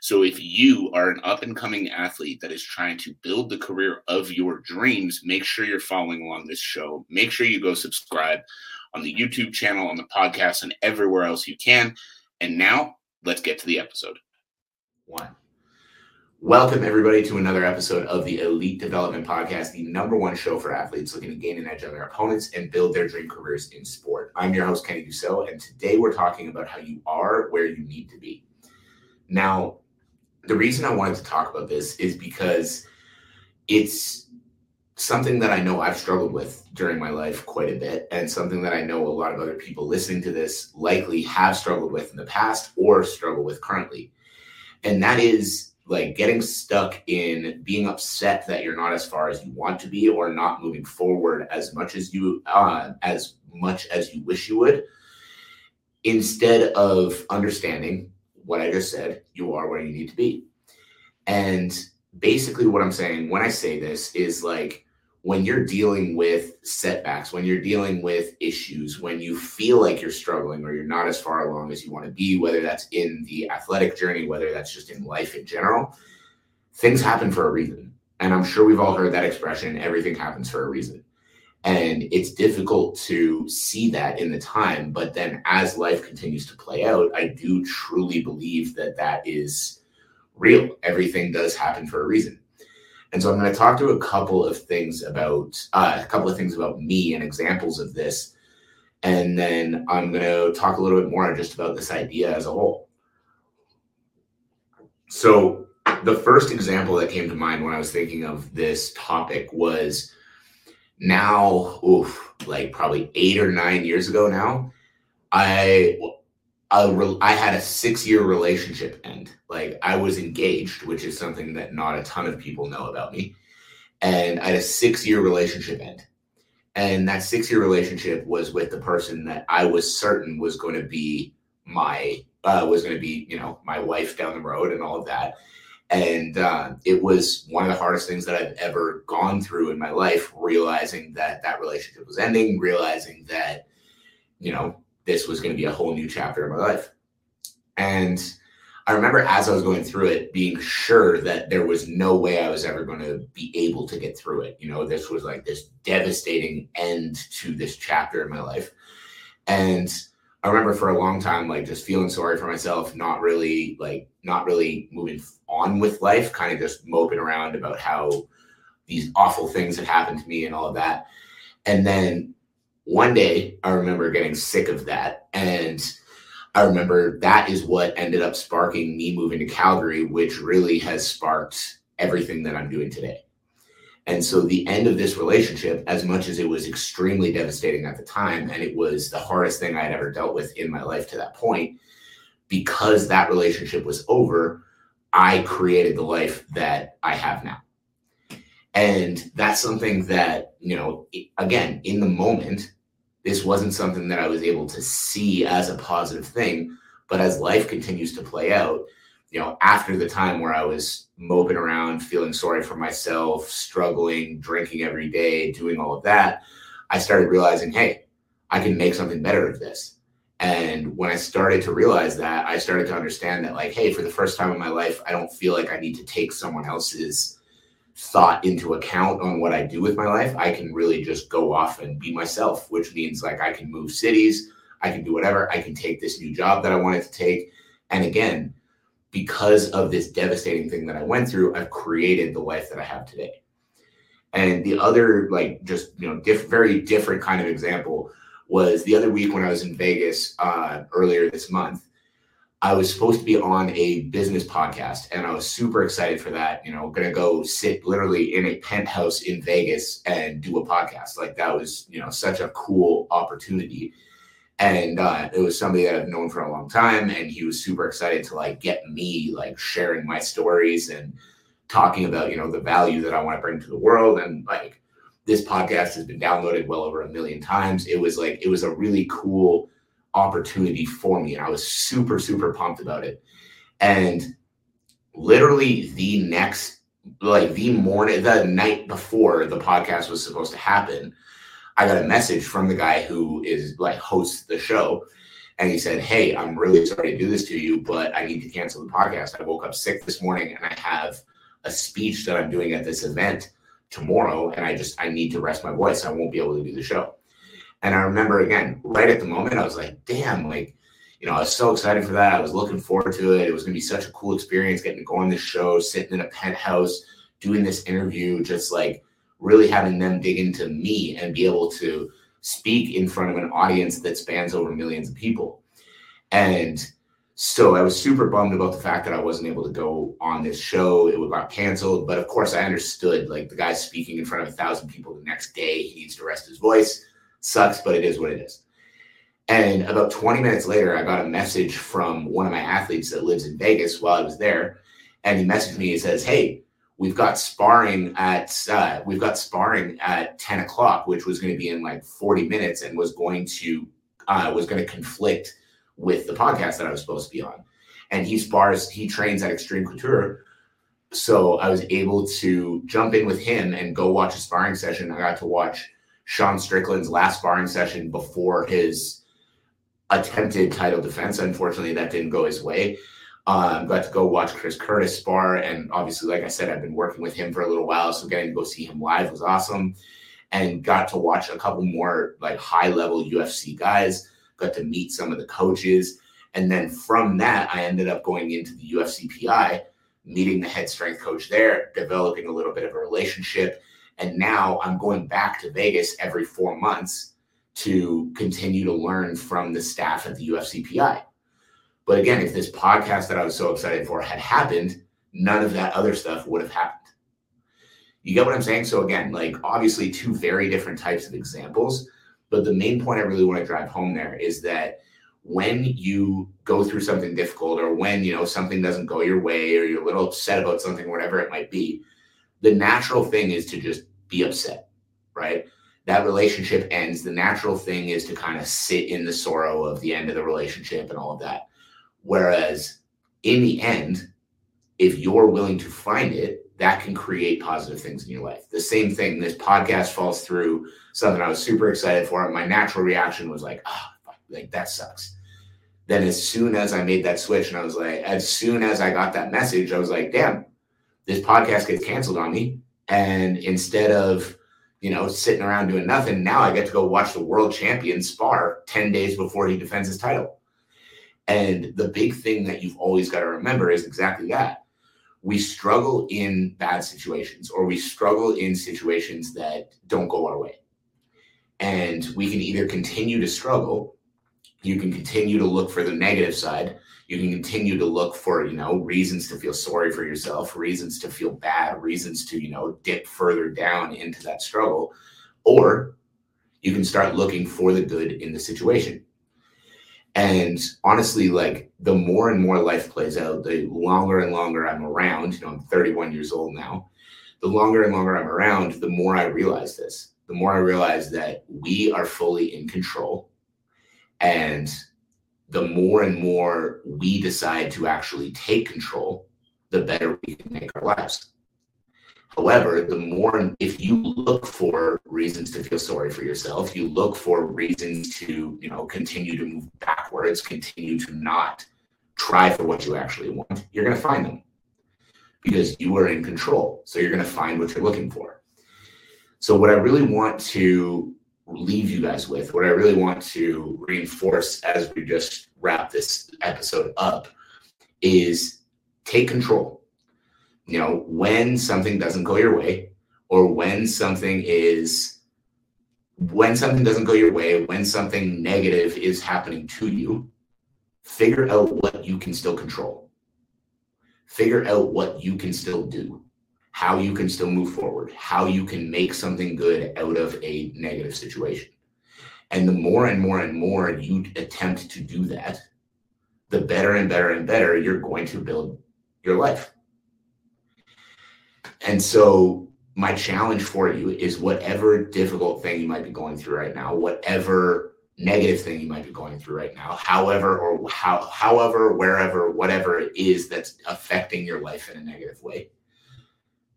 So if you are an up and coming athlete that is trying to build the career of your dreams, make sure you're following along this show. Make sure you go subscribe on the YouTube channel, on the podcast, and everywhere else you can. And now let's get to the episode. One. Welcome, everybody, to another episode of the Elite Development Podcast, the number one show for athletes looking to gain an edge on their opponents and build their dream careers in sport. I'm your host, Kenny Dusseault, and today we're talking about how you are where you need to be. Now, the reason I wanted to talk about this is because it's something that I know I've struggled with during my life quite a bit, and something that I know a lot of other people listening to this likely have struggled with in the past or struggle with currently. And that is like getting stuck in being upset that you're not as far as you want to be or not moving forward as much as you uh, as much as you wish you would instead of understanding what I just said, you are where you need to be. And basically, what I'm saying when I say this is like when you're dealing with setbacks, when you're dealing with issues, when you feel like you're struggling or you're not as far along as you want to be, whether that's in the athletic journey, whether that's just in life in general, things happen for a reason. And I'm sure we've all heard that expression everything happens for a reason. And it's difficult to see that in the time. But then as life continues to play out, I do truly believe that that is real. Everything does happen for a reason. And so I'm going to talk to a couple of things about uh, a couple of things about me and examples of this. And then I'm going to talk a little bit more just about this idea as a whole. So the first example that came to mind when I was thinking of this topic was now, oof, like probably eight or nine years ago now, I had a six year relationship end. Like I was engaged, which is something that not a ton of people know about me. And I had a six year relationship end. And that six year relationship was with the person that I was certain was going to be my, uh, was going to be, you know, my wife down the road and all of that. And uh, it was one of the hardest things that I've ever gone through in my life, realizing that that relationship was ending, realizing that, you know, this was going to be a whole new chapter in my life. And I remember as I was going through it, being sure that there was no way I was ever going to be able to get through it. You know, this was like this devastating end to this chapter in my life. And I remember for a long time, like just feeling sorry for myself, not really like not really moving on with life, kind of just moping around about how these awful things had happened to me and all of that. And then one day I remember getting sick of that. And I remember that is what ended up sparking me moving to Calgary, which really has sparked everything that I'm doing today. And so the end of this relationship, as much as it was extremely devastating at the time, and it was the hardest thing I had ever dealt with in my life to that point, because that relationship was over, I created the life that I have now. And that's something that, you know, again, in the moment, this wasn't something that I was able to see as a positive thing. But as life continues to play out, you know, after the time where I was moping around, feeling sorry for myself, struggling, drinking every day, doing all of that, I started realizing, hey, I can make something better of this. And when I started to realize that, I started to understand that, like, hey, for the first time in my life, I don't feel like I need to take someone else's thought into account on what I do with my life. I can really just go off and be myself, which means like I can move cities, I can do whatever, I can take this new job that I wanted to take. And again, because of this devastating thing that I went through, I've created the life that I have today. And the other, like, just, you know, diff- very different kind of example was the other week when I was in Vegas uh, earlier this month. I was supposed to be on a business podcast and I was super excited for that. You know, gonna go sit literally in a penthouse in Vegas and do a podcast. Like that was, you know, such a cool opportunity. And uh, it was somebody that I've known for a long time, and he was super excited to like get me like sharing my stories and talking about you know the value that I want to bring to the world and like this podcast has been downloaded well over a million times. It was like, it was a really cool opportunity for me. And I was super, super pumped about it. And literally the next, like the morning, the night before the podcast was supposed to happen, I got a message from the guy who is like hosts the show. And he said, Hey, I'm really sorry to do this to you, but I need to cancel the podcast. I woke up sick this morning and I have a speech that I'm doing at this event tomorrow. And I just, I need to rest my voice. I won't be able to do the show. And I remember again, right at the moment, I was like, damn, like, you know, I was so excited for that. I was looking forward to it. It was going to be such a cool experience getting to go on this show, sitting in a penthouse, doing this interview, just like really having them dig into me and be able to speak in front of an audience that spans over millions of people. And so I was super bummed about the fact that I wasn't able to go on this show. It got canceled. But of course, I understood like the guy's speaking in front of a thousand people the next day. He needs to rest his voice. Sucks, but it is what it is. And about 20 minutes later, I got a message from one of my athletes that lives in Vegas while I was there. And he messaged me and says, Hey, we've got sparring at uh, we've got sparring at 10 o'clock, which was going to be in like 40 minutes and was going to uh, was going to conflict with the podcast that I was supposed to be on. And he spars, he trains at Extreme Couture. So I was able to jump in with him and go watch a sparring session. I got to watch Sean Strickland's last sparring session before his attempted title defense. Unfortunately, that didn't go his way. Um, got to go watch Chris Curtis spar, and obviously, like I said, I've been working with him for a little while, so getting to go see him live was awesome. And got to watch a couple more like high level UFC guys. Got to meet some of the coaches, and then from that, I ended up going into the UFC PI, meeting the head strength coach there, developing a little bit of a relationship, and now I'm going back to Vegas every four months to continue to learn from the staff at the UFC PI. But again, if this podcast that I was so excited for had happened, none of that other stuff would have happened. You get what I'm saying? So again, like obviously two very different types of examples, but the main point I really want to drive home there is that when you go through something difficult or when you know something doesn't go your way or you're a little upset about something whatever it might be the natural thing is to just be upset right that relationship ends the natural thing is to kind of sit in the sorrow of the end of the relationship and all of that whereas in the end if you're willing to find it that can create positive things in your life the same thing this podcast falls through something i was super excited for my natural reaction was like oh like that sucks then as soon as I made that switch and I was like, as soon as I got that message, I was like, damn, this podcast gets canceled on me. And instead of, you know, sitting around doing nothing, now I get to go watch the world champion spar 10 days before he defends his title. And the big thing that you've always got to remember is exactly that. We struggle in bad situations or we struggle in situations that don't go our way. And we can either continue to struggle you can continue to look for the negative side you can continue to look for you know reasons to feel sorry for yourself reasons to feel bad reasons to you know dip further down into that struggle or you can start looking for the good in the situation and honestly like the more and more life plays out the longer and longer i'm around you know i'm 31 years old now the longer and longer i'm around the more i realize this the more i realize that we are fully in control and the more and more we decide to actually take control, the better we can make our lives. However, the more, if you look for reasons to feel sorry for yourself, you look for reasons to, you know, continue to move backwards, continue to not try for what you actually want, you're going to find them because you are in control. So you're going to find what you're looking for. So, what I really want to leave you guys with, what I really want to reinforce as we just wrap this episode up is take control. You know, when something doesn't go your way, or when something is, when something doesn't go your way, when something negative is happening to you, figure out what you can still control. Figure out what you can still do how you can still move forward, how you can make something good out of a negative situation. And the more and more and more you attempt to do that, the better and better and better you're going to build your life. And so, my challenge for you is whatever difficult thing you might be going through right now, whatever negative thing you might be going through right now, however or how however wherever whatever it is that's affecting your life in a negative way.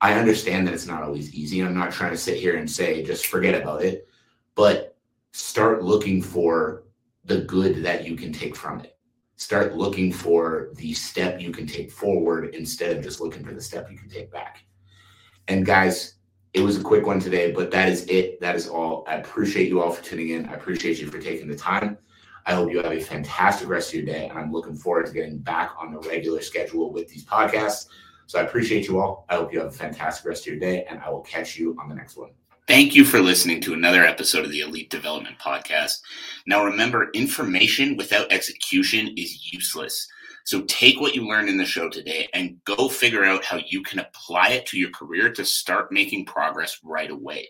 I understand that it's not always easy. I'm not trying to sit here and say just forget about it, but start looking for the good that you can take from it. Start looking for the step you can take forward instead of just looking for the step you can take back. And guys, it was a quick one today, but that is it. That is all. I appreciate you all for tuning in. I appreciate you for taking the time. I hope you have a fantastic rest of your day. And I'm looking forward to getting back on the regular schedule with these podcasts. So I appreciate you all. I hope you have a fantastic rest of your day, and I will catch you on the next one. Thank you for listening to another episode of the Elite Development Podcast. Now, remember, information without execution is useless. So take what you learned in the show today and go figure out how you can apply it to your career to start making progress right away.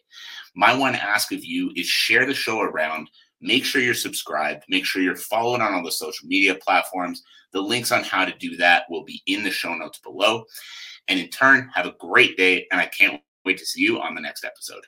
My one ask of you is share the show around. Make sure you're subscribed. Make sure you're following on all the social media platforms. The links on how to do that will be in the show notes below. And in turn, have a great day. And I can't wait to see you on the next episode.